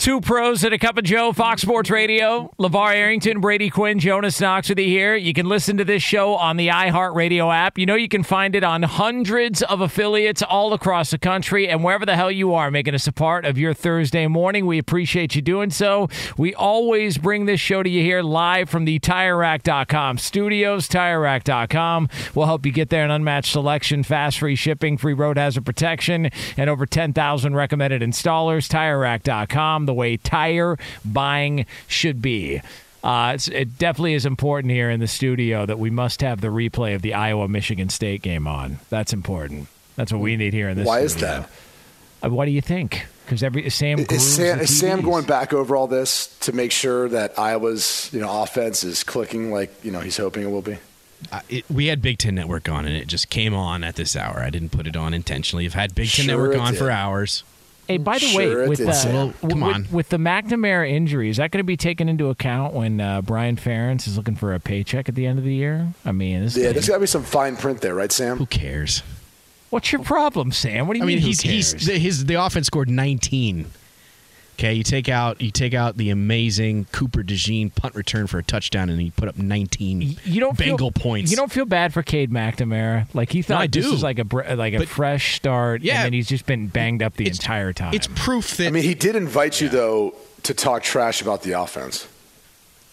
Two pros and a cup of Joe, Fox Sports Radio. LaVar Arrington, Brady Quinn, Jonas Knox with you here. You can listen to this show on the iHeartRadio app. You know you can find it on hundreds of affiliates all across the country and wherever the hell you are, making us a part of your Thursday morning. We appreciate you doing so. We always bring this show to you here live from the TireRack.com studios. TireRack.com will help you get there an unmatched selection, fast free shipping, free road hazard protection, and over 10,000 recommended installers. TireRack.com the way tire buying should be. Uh, it definitely is important here in the studio that we must have the replay of the Iowa Michigan State game on. That's important. That's what we need here in this. Why is that? Uh, what do you think? Because every Sam Is Sam, is Sam going back over all this to make sure that Iowa's you know offense is clicking like you know he's hoping it will be? Uh, it, we had Big Ten Network on, and it just came on at this hour. I didn't put it on intentionally. I've had Big Ten Sure Network it on for hours. Hey, by the Sure way, with did, uh, Well, come with, on. with the McNamara injury, is that going to be taken into account when uh, Brian Ferentz is looking for a paycheck at the end of the year? I mean, this Yeah, thing- there's got to be some fine print there, right, Sam? Who cares? what's your problem, Sam? What do you I mean, mean? who he's he's the, his the offense scored 19. Okay, you take out you take out the amazing Cooper DeJean punt return for a touchdown, and he put up 19 you don't Bengal feel, points. You don't feel bad for Cade McNamara. Like he thought I this do. was like a like a But- fresh start, Yeah. and then he's just been banged up the entire time. It's proof that I mean, he did invite you though to talk trash about the offense.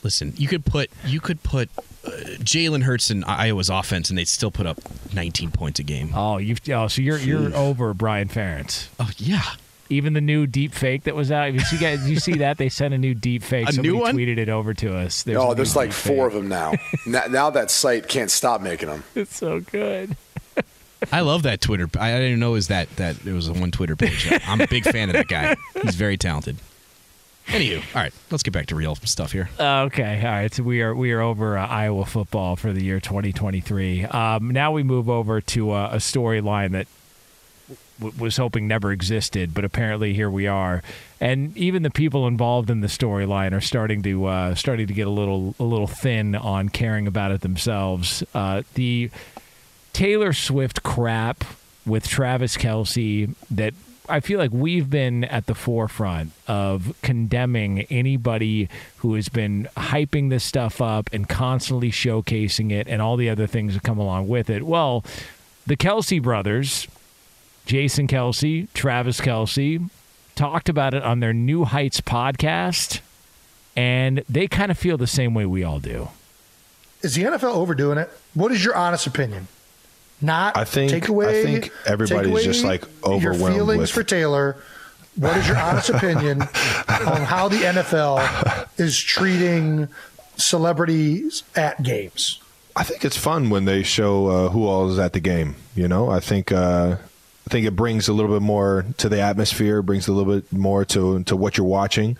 listen. You could put you could put uh, Jalen Hurts in Iowa's offense, and they'd still put up 19 points a game. oh, you've oh, so you're you're over Brian Ferentz. Oh yeah, Even the new deep fake that was out. You see, guys, you see that they sent a new deep fake. A Somebody new one? tweeted it over to us. There's oh, there's like deep four of them now. now. Now that site can't stop making them. It's so good. I love that Twitter. I I didn't know it was that that there was a one Twitter page. I'm a big fan of that guy. He's very talented. Anywho, all right, let's get back to real stuff here. Uh, okay, all right. So we are we are over uh, Iowa football for the year 2023. Um, now we move over to uh, a storyline that was hoping never existed, but apparently here we are. And even the people involved in the storyline are starting to uh, starting to get a little a little thin on caring about it themselves. Uh, the Taylor Swift crap with Travis Kelce that I feel like we've been at the forefront of condemning anybody who has been hyping this stuff up and constantly showcasing it and all the other things that come along with it. Well, the Kelce brothers, Jason Kelce, Travis Kelce, talked about it on their New Heights podcast, and they kind of feel the same way we all do. Is the NFL overdoing it? What is your honest opinion? Not I think- take away. I think everybody's take away just, like, overwhelmed your overwhelmed feelings with- for Taylor. What is your honest opinion on how the NFL is treating celebrities at games? I think it's fun when they show uh, who all is at the game. You know, I think uh, I think it brings a little bit more to the atmosphere, brings a little bit more to to what you're watching.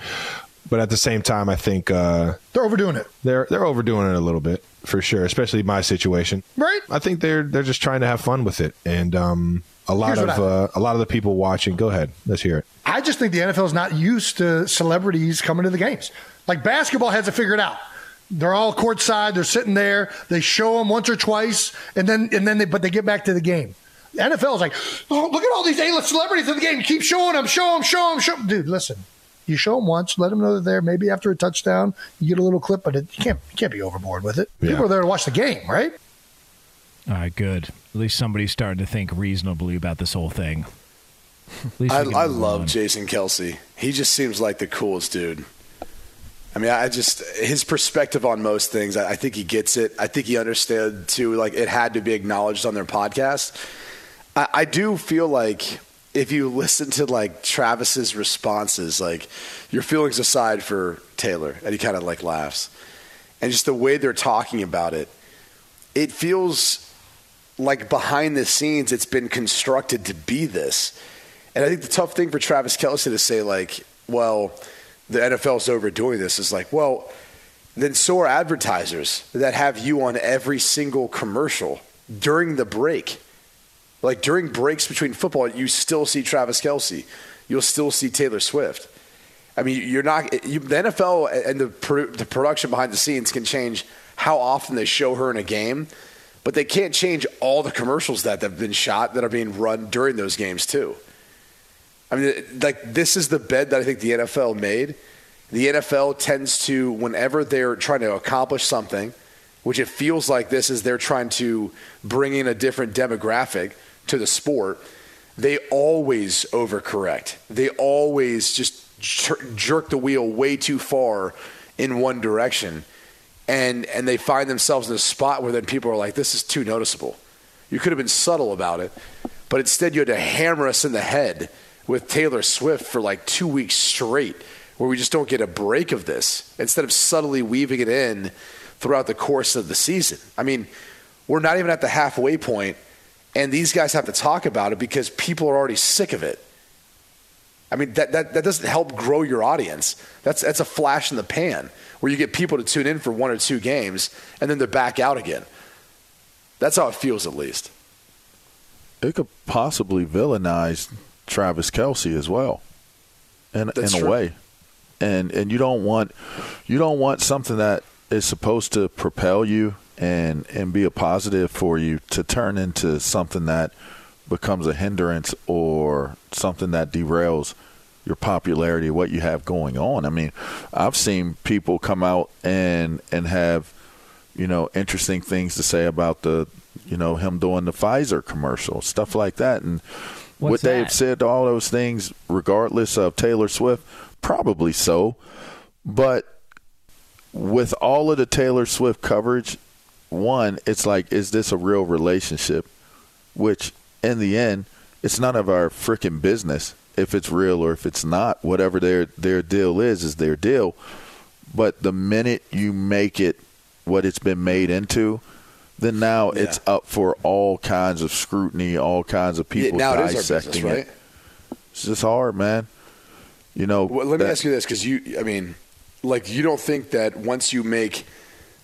But at the same time, I think uh, they're overdoing it. They're they're overdoing it a little bit for sure, especially my situation. Right. I think they're they're just trying to have fun with it, and um, a lot Here's of uh, a lot of the people watching. Go ahead, let's hear it. I just think the NFL is not used to celebrities coming to the games. Like basketball has to figure it out. They're all courtside. They're sitting there. They show them once or twice, and then and then they but they get back to the game. The NFL is like, oh, look at all these A-list celebrities in the game. Keep showing them, show them, show them, show them. Dude, listen. You show them once, let them know they're there. Maybe after a touchdown, you get a little clip, but it, you can't you can't be overboard with it. Yeah. People are there to watch the game, right? All right, good. At least somebody's starting to think reasonably about this whole thing. At least I, I love on. Jason Kelce. He just seems like the coolest dude. I mean, I just his perspective on most things. I, I think he gets it. I think he understood too. Like it had to be acknowledged on their podcast. I, I do feel like if you listen to like Travis's responses, like your feelings aside for Taylor, and he kind of like laughs, and just the way they're talking about it, it feels like behind the scenes it's been constructed to be this. And I think the tough thing for Travis Kelce to say, like, well, the NFL's overdoing this is like, well, then so are advertisers that have you on every single commercial during the break. Like during breaks between football, you still see Travis Kelce. You'll still see Taylor Swift. I mean, you're not you, the NFL and the the production behind the scenes can change how often they show her in a game, but they can't change all the commercials that have been shot that are being run during those games too. I mean, like this is the bed that I think the NFL made. The NFL tends to, whenever they're trying to accomplish something, which it feels like this is they're trying to bring in a different demographic to the sport, they always overcorrect. They always just jer- jerk the wheel way too far in one direction. And, and they find themselves in a spot where then people are like, this is too noticeable. You could have been subtle about it, but instead you had to hammer us in the head with Taylor Swift for like two weeks straight, where we just don't get a break of this instead of subtly weaving it in throughout the course of the season. I mean, we're not even at the halfway point, and these guys have to talk about it because people are already sick of it. I mean, that, that, that doesn't help grow your audience. That's, that's a flash in the pan where you get people to tune in for one or two games and then they're back out again. That's how it feels, at least. It could possibly villainize Travis Kelce as well, in That's in a true. way, and and you don't want you don't want something that is supposed to propel you and and be a positive for you to turn into something that becomes a hindrance or something that derails your popularity, what you have going on. I mean, I've seen people come out and and have you know interesting things to say about the you know him doing the Pfizer commercial, stuff like that, and What's would they've said to all those things regardless of Taylor Swift? Probably so, but with all of the Taylor Swift coverage, one, it's like, is this a real relationship? Which, in the end, it's none of our freaking business if it's real or if it's not. Whatever their their deal is, is their deal. But the minute you make it what it's been made into, then now it's up for all kinds of scrutiny, all kinds of people now it is our dissecting business, right? it. It's just hard, man. You know. Well, let me that- ask you this because you, I mean, like, you don't think that once you make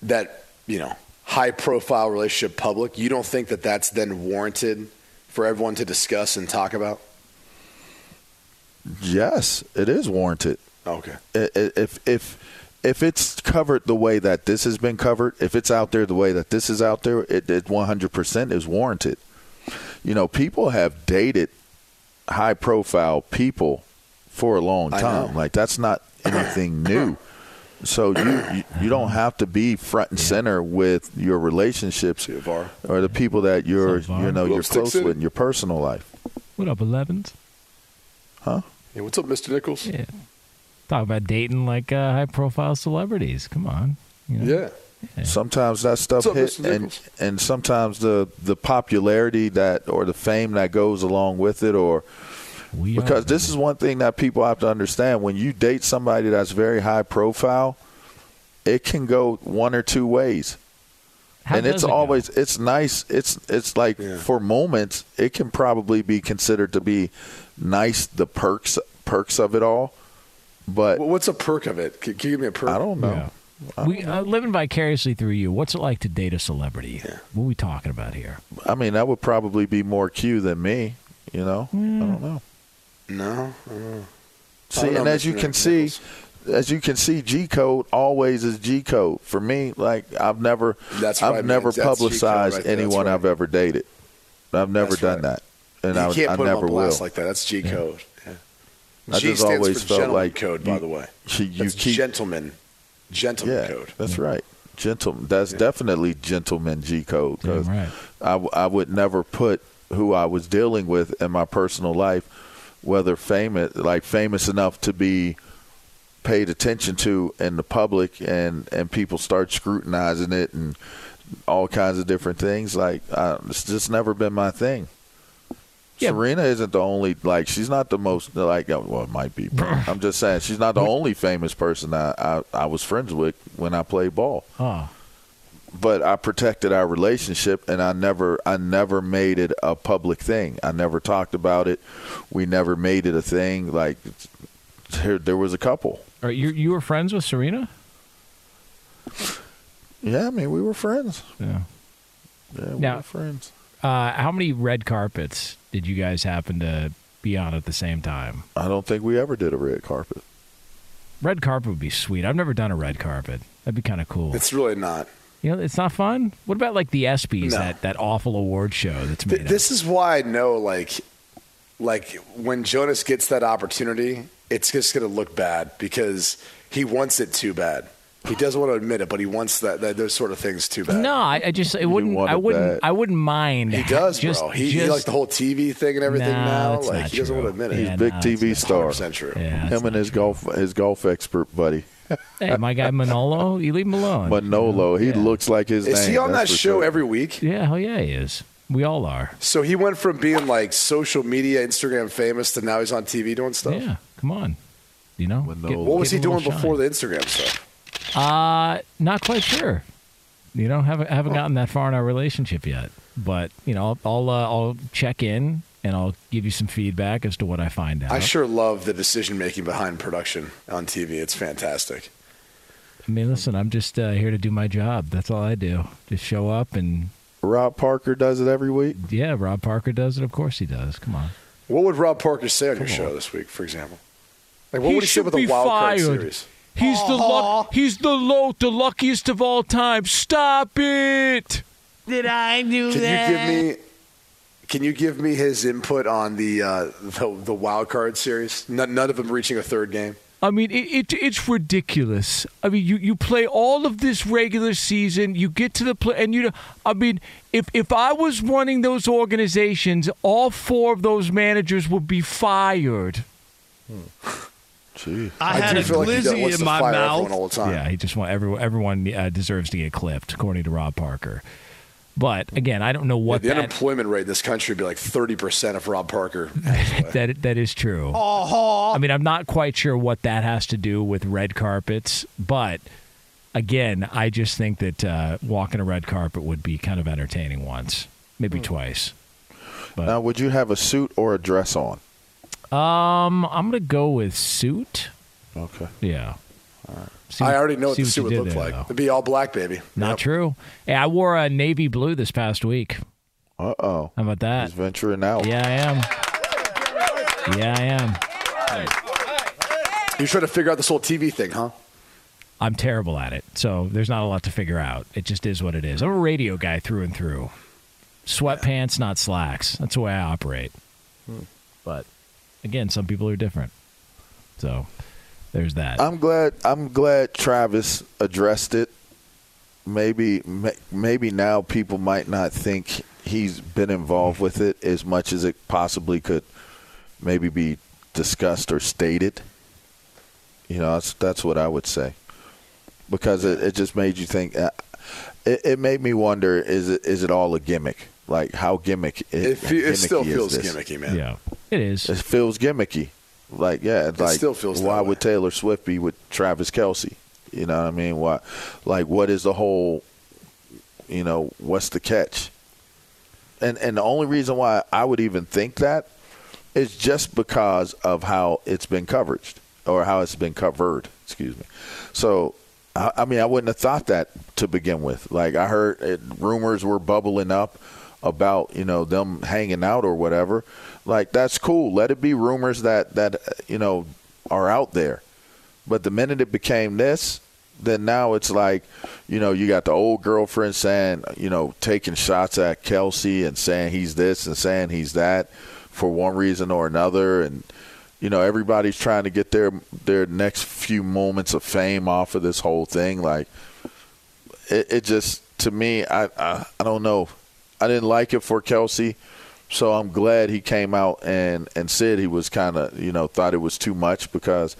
that, you know, high profile relationship public, you don't think that that's then warranted for everyone to discuss and talk about? Yes, it is warranted. Okay. If if if it's covered the way that this has been covered, if it's out there the way that this is out there, it, it 100% is warranted. You know, people have dated high profile people for a long time. Like that's not anything new. So you, you you don't have to be front and center with your relationships or the people that you're What's you know you're close with in your personal life. What up, 11s? Huh? Yeah, what's up, Mr. Nichols? Yeah. Talk about dating like uh, high profile celebrities. Come on. You know? Yeah. Sometimes that stuff What's up, hit, and and sometimes the the popularity that or the fame that goes along with it, or We because are- this is one thing that people have to understand: when you date somebody that's very high profile, it can go one or two ways. How and it's it go? always it's nice. It's it's like for moments it can probably be considered to be nice the perks perks of it all. But Well, what's a perk of it? Can, can you give me a perk? I don't know. We uh, living vicariously through you. What's it like to date a celebrity? What are we talking about here? I mean, that would probably be more Q than me. You know, I don't know. No. Uh-huh. I don't know. I See, and as you can see, as you can see, G code always is G code for me. Like I've never, That's I've right, never man. Publicized right. That's anyone right. I've ever dated. I've never That's done right. that, and you I, can't I put never on blast will. like that. That's G code. Yeah. I G just stands always for felt gentleman like code, by you- the way. you- you That's keep- gentleman, gentleman yeah, code. that's right. Gentleman. That's definitely gentleman G code. 'cause right. I, w- I would never put who I was dealing with in my personal life, whether famous, like famous enough to be paid attention to in the public, and and people start scrutinizing it and all kinds of different things. Like I, it's just never been my thing. Serena isn't the only like she's not the most like uh, well it might be but I'm just saying she's not the only famous person I, I I was friends with when I played ball Oh, but I protected our relationship and I never I never made it a public thing. I never talked about it. We never made it a thing like there, there was a couple. All right, you you were friends with Serena? Yeah, I mean we were friends. Yeah. Yeah, we Now- were friends. Uh, how many red carpets did you guys happen to be on at the same time? I don't think we ever did a red carpet. Red carpet would be sweet. I've never done a red carpet. That'd be kind of cool. It's really not. You know, it's not fun. What about like the ESPYS, No. that that awful award show that's made? Th- this is why I know, like, like when Jonas gets that opportunity, it's just going to look bad because he wants it too bad. He doesn't want to admit it, but he wants that, that those sort of things too bad. no, I, I just it wouldn't. I wouldn't. bad. I wouldn't mind. He does, just, bro. He, he just, like the whole TV thing and everything No, now. that's Like not he doesn't want to admit it. He's it. a big no, TV star. 100% true. Yeah, Him and his golf his golf expert buddy. Hey, my guy Manolo, you leave him alone. Manolo, he looks like his Is name. he on that show sure. every week? Yeah, hell yeah, he is. We all are. So he went from being like social media, Instagram famous to now he's on TV doing stuff. Yeah, come on. You know, Get- What was he give him a doing little before the Instagram stuff? shine. Uh, not quite sure. You know, haven't haven't gotten that far in our relationship yet. But you know, I'll I'll, uh, I'll check in and I'll give you some feedback as to what I find out. I sure love the decision making behind production on TV. It's fantastic. I mean, listen, I'm just uh, here to do my job. That's all I do. Just show up and. Rob Parker does it every week. Yeah, Rob Parker does it. Of course he does. Come on. What would Rob Parker say on your show this week, for example? Like, what would he say should with a be wild card series? He's the luck. He's the low, the luckiest of all time. Stop it. Did I do that? Can you give me? Can you give me his input on the uh, the, the wild card series? None, none of them reaching a third game. I mean, it, it it's ridiculous. I mean, you, you play all of this regular season, you get to the play, and you. I mean, if if I was running those organizations, all four of those managers would be fired. Gee. I had do a feel like glizzy in my mouth. all the time. Yeah, he just want everyone. Everyone uh, deserves to get clipped, according to Rob Parker. But again, I don't know Yeah, what the that, unemployment rate in this country would be like thirty percent if Rob Parker. that that is true. I mean, I'm not quite sure what that has to do with red carpets, but again, I just think that uh, walking a red carpet would be kind of entertaining once, maybe Hmm. twice. Now, would you have a suit or a dress on? Um, I'm gonna go with suit. Okay. Yeah. See I already know what see the suit you would look there, like. though. It'd be all black, baby. Not Yep. true. Hey, I wore a navy blue this past week. Uh oh. How about that? He's venturing out. Yeah, I am. Yeah, I am. You're trying to figure out this whole TV thing, huh? I'm terrible at it, so there's not a lot to figure out. It just is what it is. I'm a radio guy through and through. Sweatpants, not slacks. That's the way I operate. But again, some people are different. So there's that. I'm glad. I'm glad Travis addressed it. Maybe, maybe now people might not think he's been involved with it as much as it possibly could, maybe be discussed or stated. You know, that's that's what I would say, because it, it just made you think. Uh, it, it made me wonder: is it is it all a gimmick? Like how gimmick? It, fe- it still feels this? gimmicky, man. yeah, it is. It feels gimmicky. Like yeah, it's like still feels why would Taylor Swift be with Travis Kelce? You know what I mean? Why? Like what is the whole? you know, what's the catch? And and the only reason why I would even think that is just because of how it's been covered or how it's been covered. Excuse me. So, I, I mean, I wouldn't have thought that to begin with. Like I heard it, rumors were bubbling up about you know them hanging out or whatever. Like that's cool. Let it be rumors that that you know are out there. But the minute it became this, then now it's like, you know, you got the old girlfriend saying, you know, taking shots at Kelce and saying he's this and saying he's that for one reason or another, and you know everybody's trying to get their their next few moments of fame off of this whole thing. Like it, it just to me, I, I I don't know. I didn't like it for Kelce. So I'm glad he came out and, and said he was kind of you know thought it was too much because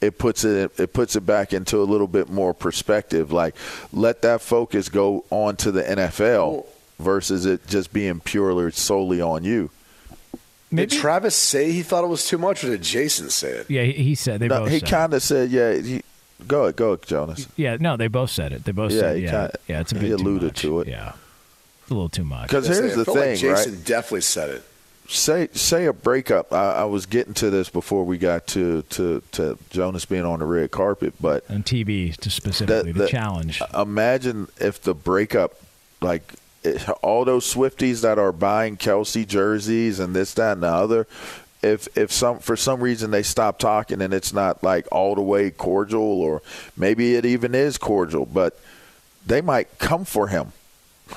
it puts it it puts it back into a little bit more perspective. Like let that focus go on to the NFL versus it just being purely solely on you. Did Travis say he thought it was too much, or did Jason say it? Yeah, he, he said they No, both. he kind of said, yeah. He, go ahead, go ahead, Jonas. Yeah, no, they both said it. They both Yeah, said yeah, kinda- yeah. It's a he bit too alluded much. to it. Yeah, it's a little too much. Because I here's the felt like thing, Jason right? definitely said it. Say say a breakup. I, I was getting to this before we got to, to, to Jonas being on the red carpet, but on TV to specifically the, challenge. Uh, imagine if the breakup, like all those Swifties that are buying Kelce jerseys and this, that, and the other. If if some for some reason they stop talking and it's not like all the way cordial, or maybe it even is cordial, but they might come for him.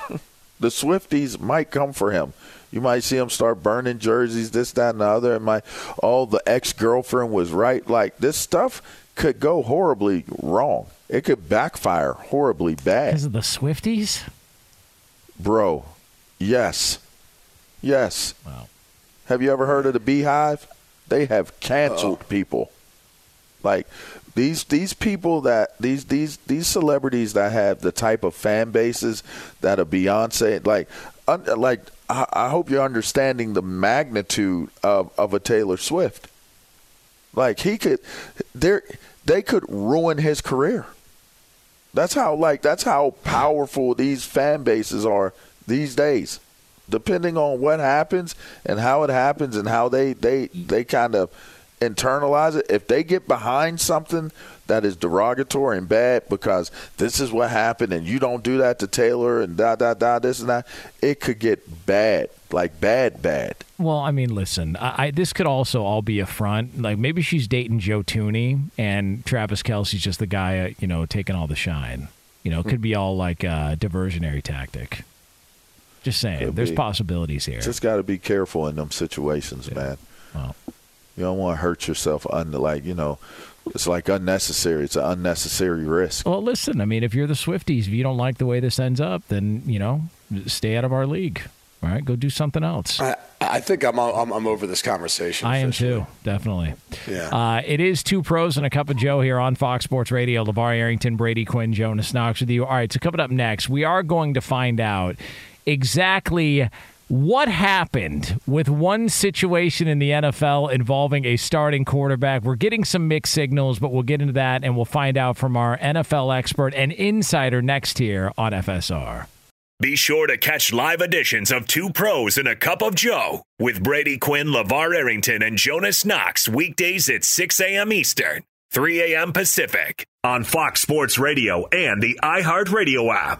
the Swifties might come for him. You might see him start burning jerseys, this, that, and the other. And my, oh, the ex girlfriend was right. Like this stuff could go horribly wrong. It could backfire horribly bad. Because of the Swifties? Bro, yes. Yes. Wow. Have you ever heard of the BeyHive? They have canceled people. Like these these people that these these these celebrities that have the type of fan bases that a Beyonce like un, like I, I hope you're understanding the magnitude of of a Taylor Swift. Like he could there they could ruin his career. That's how like that's how powerful these fan bases are these days. Depending on what happens and how it happens and how they they they kind of internalize it. If they get behind something that is derogatory and bad because this is what happened and you don't do that to Taylor and da da da this and that, it could get bad, like bad bad. Well, I mean, listen, I, I this could also all be a front. Like maybe she's dating Joe Tooney, and Travis Kelce's just the guy, uh, you know, taking all the shine. You know, it could be all like a diversionary tactic. Just saying, Could there's be. possibilities here. Just got to be careful in them situations, man. Well. You don't want to hurt yourself under like you know, it's like unnecessary. It's an unnecessary risk. Well, listen, I mean, if you're the Swifties, if you don't like the way this ends up, then you know, stay out of our league. All right, go do something else. I, I think I'm, I'm I'm over this conversation. I am too, definitely. Yeah. Uh, it is two pros and a cup of Joe here on Fox Sports Radio. LaVar Arrington, Brady Quinn, Jonas Knox with you. All right, so coming up next, we are going to find out exactly what happened with one situation in the NFL involving a starting quarterback. We're getting some mixed signals, but we'll get into that and we'll find out from our NFL expert and insider next here on FSR. Be sure to catch live editions of Two Pros and a Cup of Joe with Brady Quinn, LaVar Arrington, and Jonas Knox weekdays at 6 a.m. Eastern, 3 a.m. Pacific on Fox Sports Radio and the iHeartRadio app.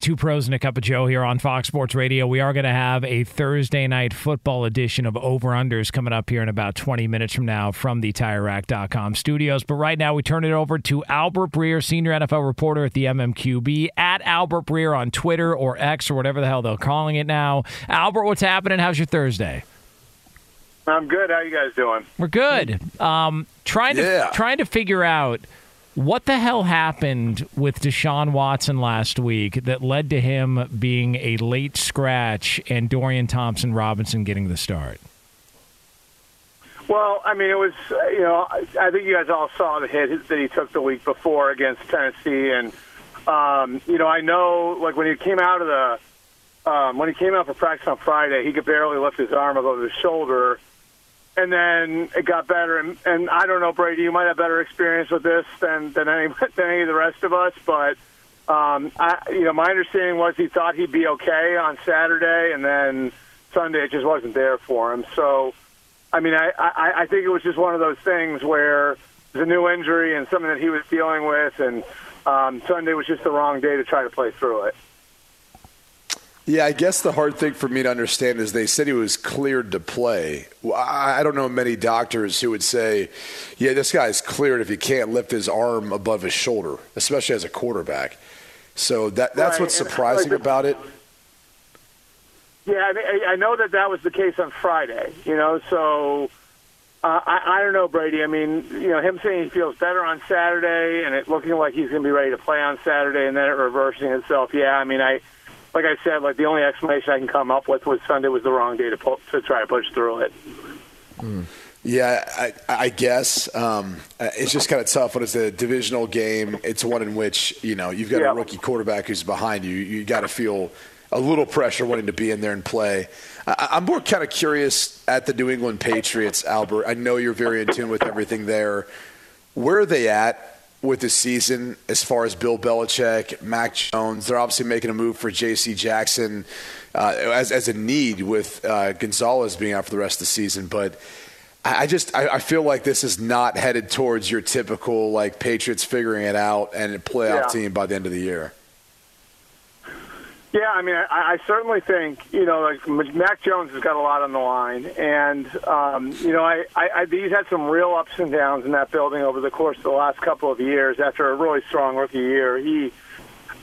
Two pros and a cup of Joe here on Fox Sports Radio. We are going to have a Thursday night football edition of Over Unders coming up here in about 20 minutes from now from the TireRack.com studios. But right now, we turn it over to Albert Breer, senior NFL reporter at the MMQB, at Albert Breer on Twitter or X or whatever the hell they're calling it now. Albert, what's happening? How's your Thursday? I'm good. How you guys doing? We're good. Um, trying to Yeah. trying to figure out what the hell happened with Deshaun Watson last week that led to him being a late scratch and Dorian Thompson Robinson getting the start. Well, I mean, it was you know I, I think you guys all saw the hit that he took the week before against Tennessee, and um, you know I know like when he came out of the um, when he came out for practice on Friday, he could barely lift his arm above his shoulder, and then it got better. And, and I don't know, Brady, you might have better experience with this than than any than any of the rest of us, but. Um, I, you know, my understanding was he thought he'd be okay on Saturday, and then Sunday it just wasn't there for him. So, I mean, I, I, I think it was just one of those things where it's a new injury and something that he was dealing with, and um, Sunday was just the wrong day to try to play through it. Yeah, I guess the hard thing for me to understand is they said he was cleared to play. I don't know many doctors who would say, yeah, this guy's cleared if he can't lift his arm above his shoulder, especially as a quarterback. So that that's Right, what's surprising like, about it. Yeah, I, mean, I I know that that was the case on Friday. You know, so uh, I, I don't know, Brady. I mean, you know, him saying he feels better on Saturday and it looking like he's going to be ready to play on Saturday, and then it reversing itself. Yeah, I mean, I like I said, like the only explanation I can come up with was Sunday was the wrong day to pull, to try to push through it. Yeah, I, I guess um, it's just kind of tough when it's a divisional game. It's one in which you know you've got Yeah. a rookie quarterback who's behind you. You got to feel a little pressure wanting to be in there and play. I, I'm more kind of curious at the New England Patriots, Albert. I know you're very in tune with everything there. Where are they at with the season as far as Bill Belichick, Mac Jones? They're obviously making a move for J.C. Jackson uh, as as a need with uh, Gonzalez being out for the rest of the season, but. I I just I, I feel like this is not headed towards your typical like Patriots figuring it out and a playoff Yeah. team by the end of the year. Yeah, I mean, I, I certainly think you know, like Mac Jones has got a lot on the line, and um, you know, I, I, I he's had some real ups and downs in that building over the course of the last couple of years. After a really strong rookie year, he,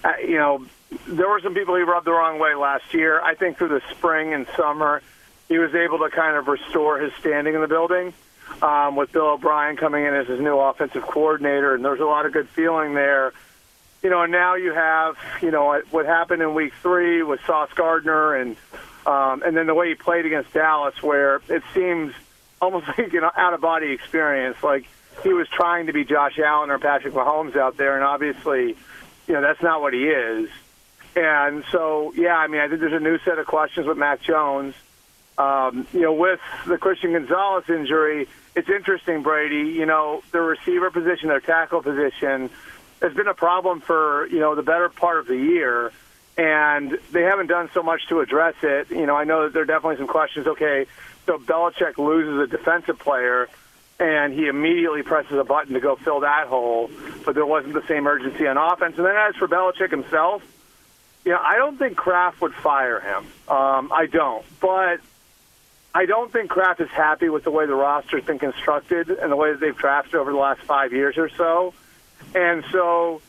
uh, you know, there were some people he rubbed the wrong way last year. I think through the spring and summer, he was able to kind of restore his standing in the building. Um, with Bill O'Brien coming in as his new offensive coordinator, and there's a lot of good feeling there you know, and now you have, you know, what happened in week three with Sauce Gardner and um, and then the way he played against Dallas, where it seems almost like an out of body experience. Like he was trying to be Josh Allen or Patrick Mahomes out there, and obviously, you know, that's not what he is. And so, yeah, I mean, I think there's a new set of questions with Mac Jones. Um, you know, with the Christian Gonzalez injury, it's interesting, Brady. You know, the receiver position, their tackle position has been a problem for you know the better part of the year, and they haven't done so much to address it. You know, I know that there are definitely some questions. Okay, so Belichick loses a defensive player, and he immediately presses a button to go fill that hole, but there wasn't the same urgency on offense. And then as for Belichick himself, you know, I don't think Kraft would fire him. Um, I don't, but. I don't think Kraft is happy with the way the roster's been constructed and the way that they've drafted over the last five years or so. And so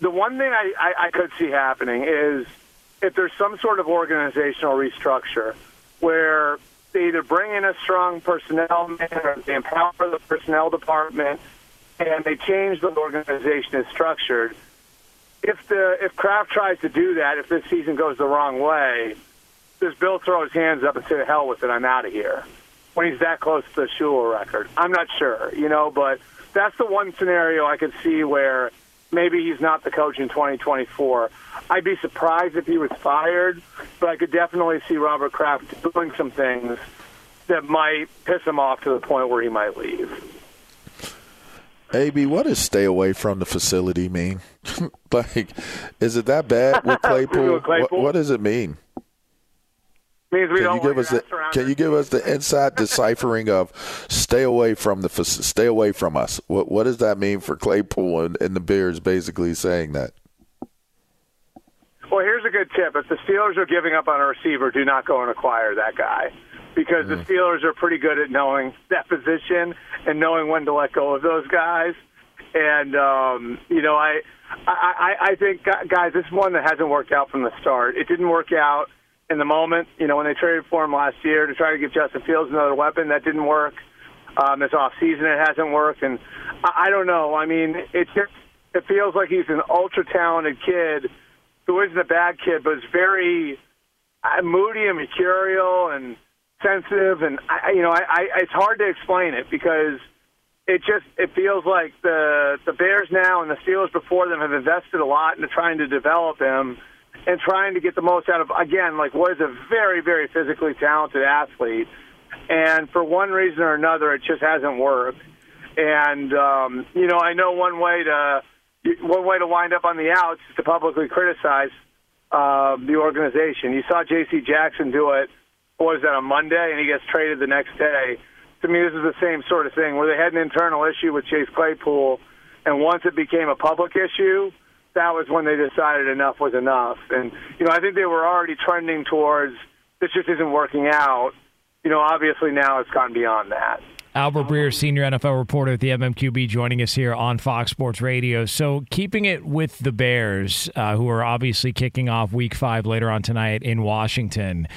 the one thing I, I, I could see happening is if there's some sort of organizational restructure where they either bring in a strong personnel man or they empower the personnel department and they change the organization is structured. If the if Kraft tries to do that, if this season goes the wrong way, does Bill throw his hands up and say, "The hell with it, I'm out of here"? When he's that close to the Shula record, I'm not sure, you know, but that's the one scenario I could see where maybe he's not the coach in 2024. I'd be surprised if he was fired, but I could definitely see Robert Kraft doing some things that might piss him off to the point where he might leave. AB, what does stay away from the facility mean? like, is it that bad with Claypool? Claypool? What, what does it mean? Means we Can don't you give us the Can you give us the inside deciphering of stay away from the stay away from us? What What does that mean for Claypool and, and the Bears? Basically saying that. Well, here's a good tip. If the Steelers are giving up on a receiver, do not go and acquire that guy because the Steelers are pretty good at knowing that position and knowing when to let go of those guys. And um, you know, I, I I I think guys, this is one that hasn't worked out from the start. It didn't work out in the moment. You know, when they traded for him last year to try to give Justin Fields another weapon, that didn't work. Um, this off season, it hasn't worked, and I, I don't know. I mean, it just it feels like he's an ultra talented kid who isn't a bad kid, but is very uh, moody and mercurial and sensitive, and I, you know, I, I it's hard to explain it because it just it feels like the the Bears now and the Steelers before them have invested a lot into trying to develop him and trying to get the most out of again like what is a very very physically talented athlete. And for one reason or another it just hasn't worked. And um you know i know one way to one way to wind up on the outs is to publicly criticize uh, the organization. You saw jc jackson do it was that on monday? And he gets traded the next day. To me this is the same sort of thing where they had an internal issue with chase claypool and once it became a public issue that was when they decided enough was enough. And you know, I think they were already trending towards this just isn't working out. You know, obviously now it's gone beyond that. Albert Breer, senior NFL reporter at the MMQB, joining us here on Fox Sports Radio. So, keeping it with the Bears, uh, who are obviously kicking off Week Five later on tonight in Washington.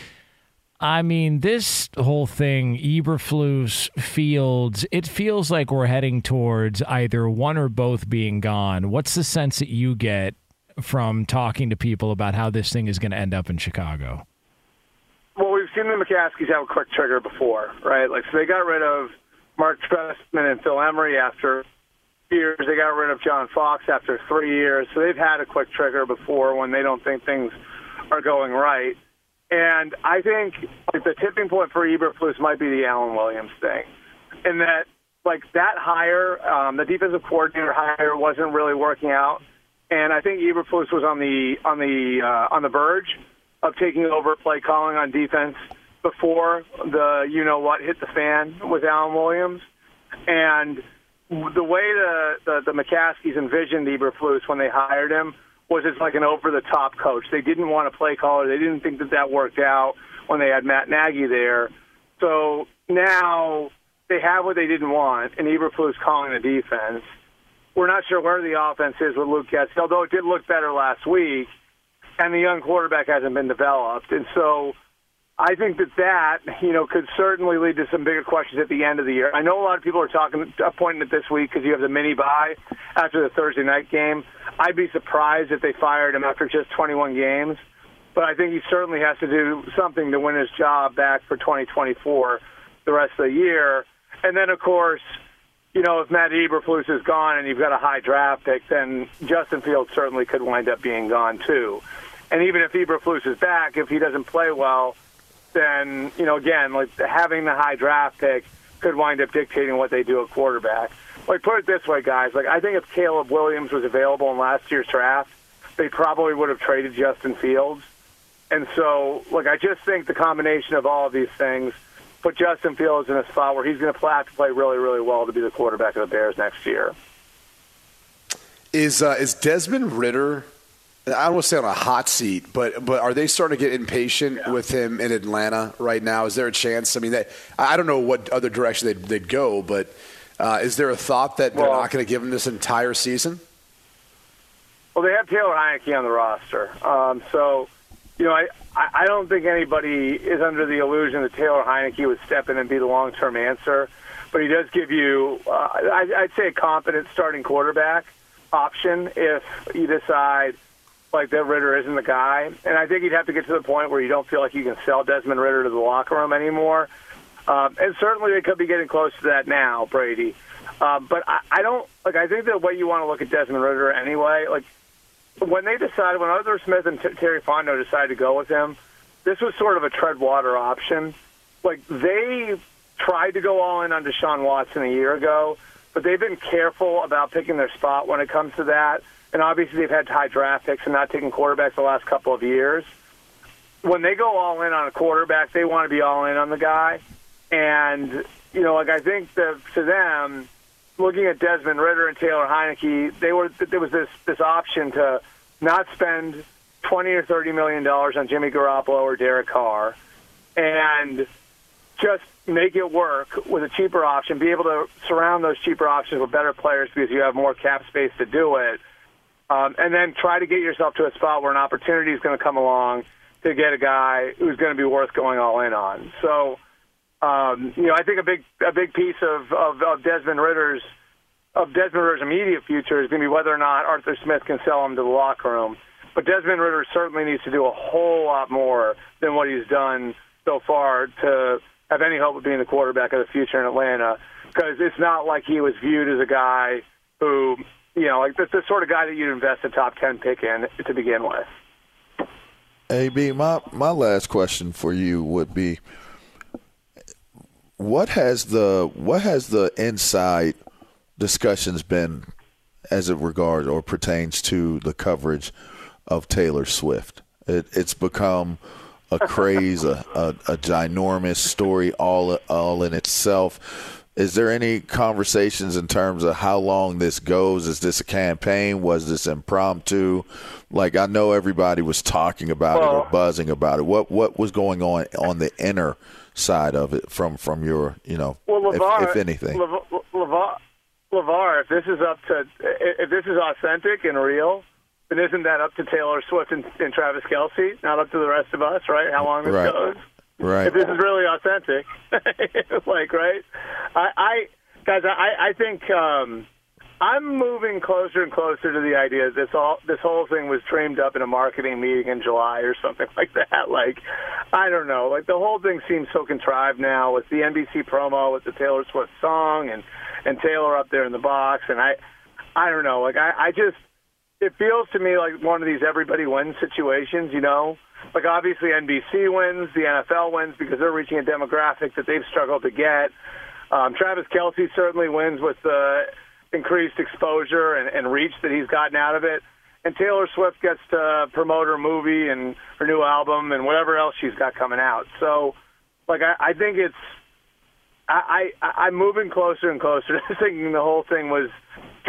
I mean, this whole thing, Eberflus, Fields, it feels like we're heading towards either one or both being gone. What's the sense that you get from talking to people about how this thing is going to end up in Chicago? Well, we've seen the McCaskies have a quick trigger before, right? Like, so they got rid of Mark Trestman and Phil Emery after years. They got rid of John Fox after three years. So they've had a quick trigger before when they don't think things are going right. And I think the tipping point for Eberflus might be the Alan Williams thing, in that like that hire, um, the defensive coordinator hire wasn't really working out, and I think Eberflus was on the on the uh, on the verge of taking over play calling on defense before the you know what hit the fan with Alan Williams, and the way the the, the McCaskies envisioned Eberflus when they hired him was as like an over the top coach. They didn't want to play caller. They didn't think that that worked out when they had Matt Nagy there. So now they have what they didn't want, and Eberflus calling the defense. We're not sure where the offense is with Luke Getsy, although it did look better last week, and the young quarterback hasn't been developed. And so I think that that, you know, could certainly lead to some bigger questions at the end of the year. I know a lot of people are talking, pointing at this week because you have the mini bye after the Thursday night game. I'd be surprised if they fired him after just 21 games, but I think he certainly has to do something to win his job back for 2024, the rest of the year. And then, of course, you know, if Matt Eberflus is gone and you've got a high draft pick, then Justin Fields certainly could wind up being gone too. And even if Eberflus is back, if he doesn't play well, then you know, again, like having the high draft pick could wind up dictating what they do at quarterback. Like put it this way, guys. Like I think if Caleb Williams was available in last year's draft, they probably would have traded Justin Fields. And so, like I just think the combination of all of these things put Justin Fields in a spot where he's going to have to play really, really well to be the quarterback of the Bears next year. Is uh, is Desmond Ridder? I don't want to say on a hot seat, but but are they starting to get impatient yeah. with him in Atlanta right now? Is there a chance? I mean, they, I don't know what other direction they'd, they'd go, but uh, is there a thought that they're not going to give him this entire season? Well, they have Taylor Heinicke on the roster, um, so you know I I don't think anybody is under the illusion that Taylor Heinicke would step in and be the long term answer, but he does give you uh, I, I'd say a competent starting quarterback option if you decide like that Ridder isn't the guy. And I think you'd have to get to the point where you don't feel like you can sell Desmond Ridder to the locker room anymore. Um, and certainly they could be getting close to that now, Brady. Um, but I, I don't like. I think the way you want to look at Desmond Ridder anyway, like when they decided when Arthur Smith and T- Terry Fontenot decided to go with him, this was sort of a tread water option. Like they tried to go all in on Deshaun Watson a year ago, but they've been careful about picking their spot when it comes to that and obviously they've had high draft picks and not taking quarterbacks the last couple of years. When they go all in on a quarterback, they want to be all in on the guy. And, you know, like I think that to them, looking at Desmond Ridder and Taylor Heinicke, they were there was this this option to not spend twenty or thirty million dollars on Jimmy Garoppolo or Derek Carr, and just make it work with a cheaper option. Be able to surround those cheaper options with better players because you have more cap space to do it um, and then try to get yourself to a spot where an opportunity is going to come along to get a guy who's going to be worth going all in on. So, um, you know, I think a big a big piece of, of, of Desmond Ridder's of Desmond Ridder's immediate future is going to be whether or not Arthur Smith can sell him to the locker room. But Desmond Ridder certainly needs to do a whole lot more than what he's done so far to have any hope of being the quarterback of the future in Atlanta. Because it's not like he was viewed as a guy who you know, like the sort of guy that you'd invest a top ten pick in to begin with. AB, my my last question for you would be what has the what has the inside discussions been as it regards or pertains to the coverage of Taylor Swift? It, it's become a craze, a, a, a ginormous story all all in itself is there any conversations in terms of how long this goes? Is this a campaign? Was this impromptu? Like I know everybody was talking about well, it or buzzing about it. What what was going on on the inner side of it from from your you know well, LaVar, if, if anything? LaVar, LaVar, if this is up to if this is authentic and real, then isn't that up to Taylor Swift and, and Travis Kelce, not up to the rest of us, right? How long this right. goes? Right. If this is really authentic, like right, I, I guys, I, I think um, I'm moving closer and closer to the idea that this all this whole thing was dreamed up in a marketing meeting in July or something like that. Like, I don't know. Like the whole thing seems so contrived now with the NBC promo with the Taylor Swift song and and Taylor up there in the box, and I, I don't know. Like I, I just it feels to me like one of these everybody wins situations, you know like obviously NBC wins, the NFL wins because they're reaching a demographic that they've struggled to get. Um, Travis Kelce certainly wins with the increased exposure and, and reach that he's gotten out of it. And Taylor Swift gets to promote her movie and her new album and whatever else she's got coming out. So, like, I, I think it's I, I I'm moving closer and closer to thinking the whole thing was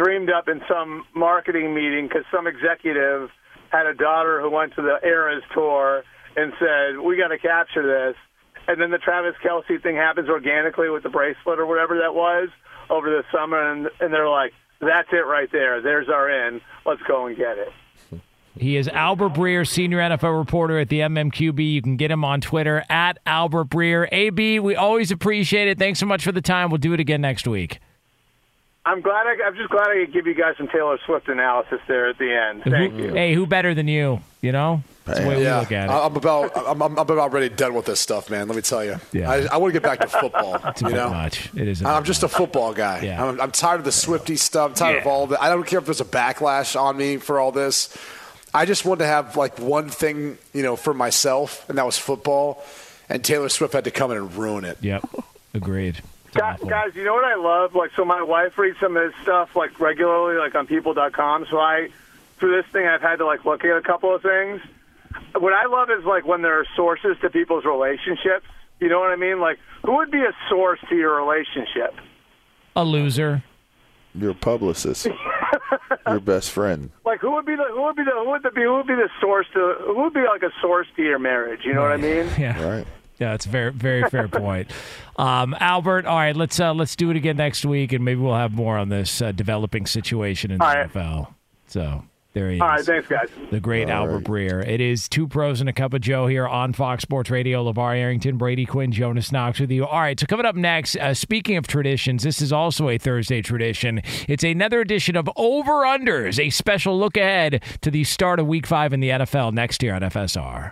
dreamed up in some marketing meeting because some executive had a daughter who went to the Eras tour and said, "We got to capture this." And then the Travis Kelce thing happens organically with the bracelet or whatever that was over the summer, and and they're like, "That's it right there. There's our in. Let's go and get it." He is Albert Breer, senior NFL reporter at the MMQB. You can get him on Twitter at Albert Breer. AB, we always appreciate it. Thanks so much for the time. We'll do it again next week. I'm glad. I, I'm just glad I could give you guys some Taylor Swift analysis there at the end. Thank Who- you. Hey, who better than you? You know, that's the way we look at it. I'm about I'm, I'm about ready done with this stuff, man. Let me tell you. Yeah. I, I want to get back to football. It's you know, much. It is. a I'm bit just a football guy. Yeah. I'm, I'm tired of the Swifty stuff. I'm tired of all of it. I don't care if there's a backlash on me for all this. I just wanted to have like one thing, you know, for myself, and that was football. And Taylor Swift had to come in and ruin it. Yep, agreed. Guys, guys, you know what I love? Like, so my wife reads some of this stuff like regularly, like on People.com. So I, through this thing, I've had to like look at a couple of things. What I love is like when there are sources to people's relationships. You know what I mean? Like, who would be a source to your relationship? A loser. Your publicist, your best friend. Like, who would be the who would be the who would the, be who would be the source to who would be like a source to your marriage? You know what I mean? Yeah. Right. Yeah, it's a very, very fair point. Um, Albert, all right, let's uh, let's do it again next week, and maybe we'll have more on this uh, developing situation in the All right. NFL. So there he is. All right, thanks, guys. The great Albert Breer. It is two pros and a cup of Joe here on Fox Sports Radio. LaVar Arrington, Brady Quinn, Jonas Knox with you. All right, so coming up next, uh, speaking of traditions, this is also a Thursday tradition. It's another edition of Over Unders, a special look ahead to the start of Week Five in the NFL next year on FSR.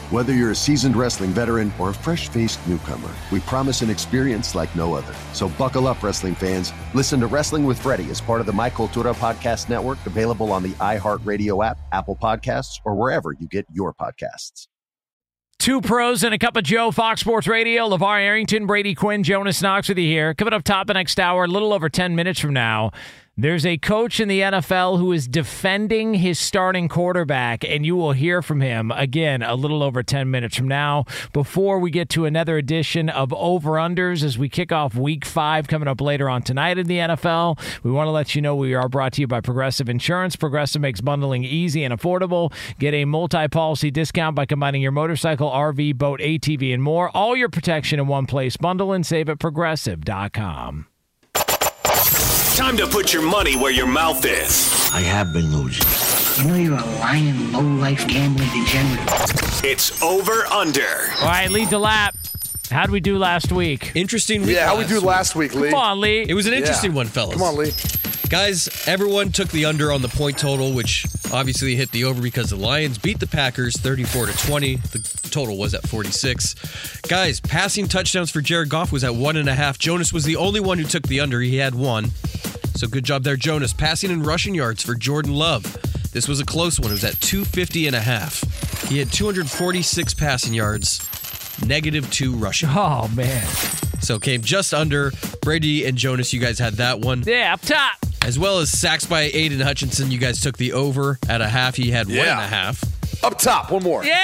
Whether you're a seasoned wrestling veteran or a fresh faced newcomer, we promise an experience like no other. So buckle up, wrestling fans. Listen to Wrestling with Freddie as part of the My Cultura Podcast Network, available on the iHeartRadio app, Apple Podcasts, or wherever you get your podcasts. Two pros and a cup of Joe, Fox Sports Radio. LaVar Arrington, Brady Quinn, Jonas Knox with you here. Coming up top the next hour, a little over 10 minutes from now. There's a coach in the NFL who is defending his starting quarterback, and you will hear from him again a little over 10 minutes from now. Before we get to another edition of Over Unders as we kick off week five coming up later on tonight in the NFL, we want to let you know we are brought to you by Progressive Insurance. Progressive makes bundling easy and affordable. Get a multi policy discount by combining your motorcycle, RV, boat, ATV, and more. All your protection in one place. Bundle and save at progressive.com. Time to put your money where your mouth is. I have been losing. You know you're a lying, low-life gambling degenerate. It's over under. All right, lead Lee lap. How'd we do last week? Interesting week. Yeah, how we do last week, Lee? Come on, Lee. It was an interesting Yeah. one, fellas. Come on, Lee. Guys, everyone took the under on the point total, which obviously hit the over because the Lions beat the Packers 34 to 20. The total was at 46. Guys, passing touchdowns for Jared Goff was at one and a half. Jonas was the only one who took the under. He had one. So good job there, Jonas. Passing and rushing yards for Jordan Love. This was a close one. It was at 250 and a half. He had 246 passing yards, negative two rushing. Oh, man. So came just under. Brady and Jonas, you guys had that one. Yeah, up top. As well as sacks by Aidan Hutchinson. You guys took the over at a half. He had one and Yeah. a half. Up top, one more. Yeah.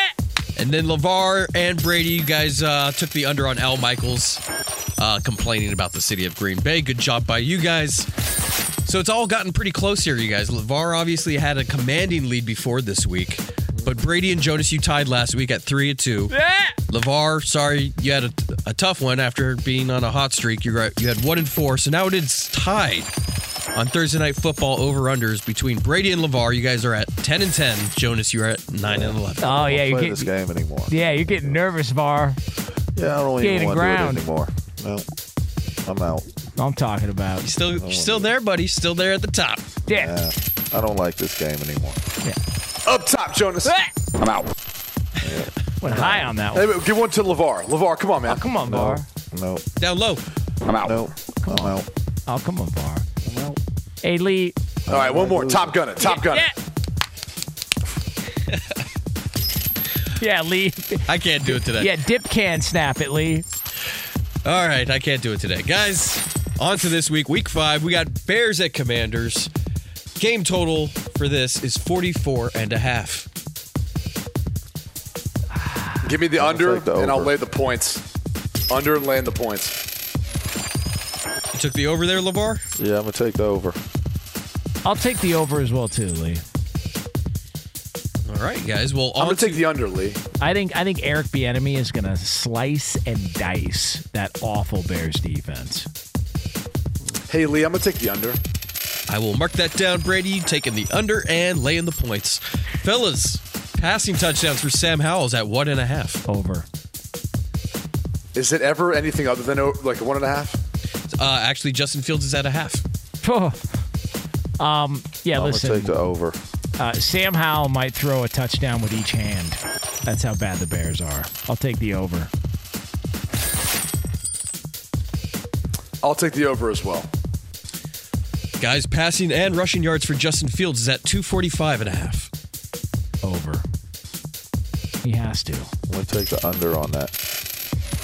And then LaVar and Brady, you guys uh, took the under on Al Michaels, uh, complaining about the city of Green Bay. Good job by you guys. So it's all gotten pretty close here, you guys. LaVar obviously had a commanding lead before this week, but Brady and Jonas, you tied last week at three and two. Yeah. LaVar, sorry, you had a, a tough one after being on a hot streak. You got you had one and four, so now it is tied on Thursday night football over unders between Brady and LaVar. You guys are at ten and ten. Jonas, you're at nine and eleven. Oh, yeah. You're play getting, this game anymore. yeah, you're getting nervous, VAR. Yeah, I don't even want ground. to do it anymore. No, I'm out. I'm talking about. You still you're still there, buddy. Still there at the top. Yeah. Yeah, I don't like this game anymore. Yeah. Up top, Jonas. Ah! I'm out. Went high on that one. wait, give one to LaVar. LaVar, come on, man. Oh, come on, VAR. No, Down low. I'm out. No, I'm out. Oh, come on, VAR. Hey, Lee. All right, one more. Top gun it. Top gun it. Yeah. yeah, Lee. I can't do it today. Yeah, dip can snap it, Lee. All right, I can't do it today. Guys, on to this week, week five. We got Bears at Commanders. Game total for this is 44 and a half. Give me the under, take the and I'll lay the points. Under and laying the points. You took the over there, LaVar? Yeah, I'm gonna take the over. I'll take the over as well, too, Lee. All right, guys. Well, I'm gonna to, take the under, Lee. I think I think Eric Bieniemy is going to slice and dice that awful Bears defense. Hey, Lee, I'm gonna take the under. I will mark that down, Brady. Taking the under and laying the points. Fellas, passing touchdowns for Sam Howell's at one and a half. Over. Is it ever anything other than oh, like a one and a half? Uh, actually, Justin Fields is at a half. Um, yeah, I'm listen. gonna take the over. Uh, Sam Howell might throw a touchdown with each hand. That's how bad the Bears are. I'll take the over. I'll take the over as well. Guys, passing and rushing yards for Justin Fields is at 245 and a half. Over. He has to. I'm gonna take the under on that.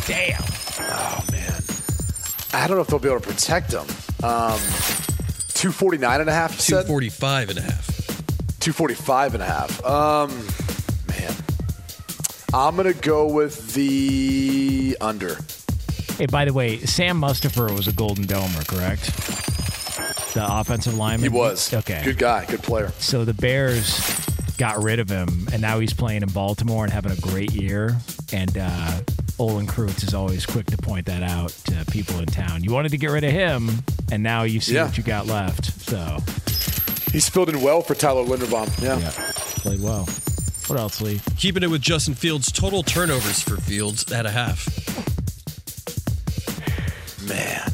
Damn. Oh man, I don't know if they'll be able to protect him. Um, 249 and a half. You said 245 and a half. 245 and a half. Um, man, I'm gonna go with the under. Hey, by the way, Sam Mustipher was a Golden Domer, correct? the offensive lineman? He was. Okay. Good guy, good player. So the Bears got rid of him, and now he's playing in Baltimore and having a great year. And uh, Olin Kreutz is always quick to point that out to people in town. You wanted to get rid of him, and now you see Yeah. what you got left. So He's filled in well for Tyler Linderbaum. Yeah. yeah. played well. What else, Lee? Keeping it with Justin Fields, total turnovers for Fields at a half. Man.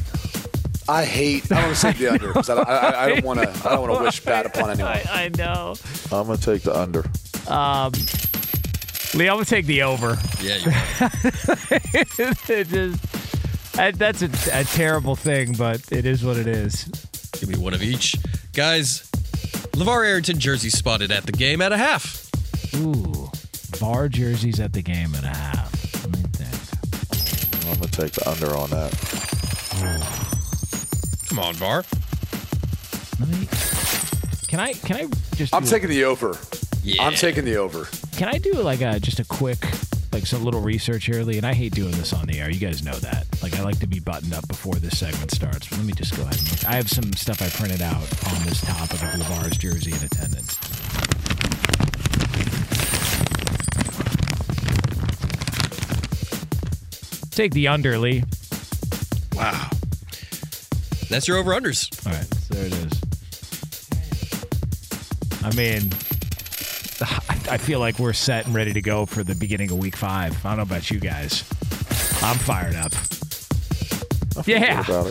I hate. I don't want to say the under because I, I, I don't want to. I don't want to wish bad upon anyone. I, I know. I'm gonna take the under. Um, Lee, I'm gonna take the over. Yeah, it just, that- that's a, a terrible thing, but it is what it is. Give me one of each. Guys, LaVar Arrington jersey spotted at the game at a half. Ooh, VAR jerseys at the game at a half. Let me think. I'm gonna take the under on that. Come on, VAR. Let me. Can I? Can I just? I'm do- taking the over. Yeah. I'm taking the over. Can I do like a just a quick, like some little research here, Lee? And I hate doing this on the air. You guys know that. Like I like to be buttoned up before this segment starts. But let me just go ahead and look. I have some stuff I printed out on this topic of a LaVar's jersey and attendance. Take the under, Lee. Wow. That's your over unders. All right, so there it is. I mean, I feel like we're set and ready to go for the beginning of week five. I don't know about you guys. I'm fired up. Yeah.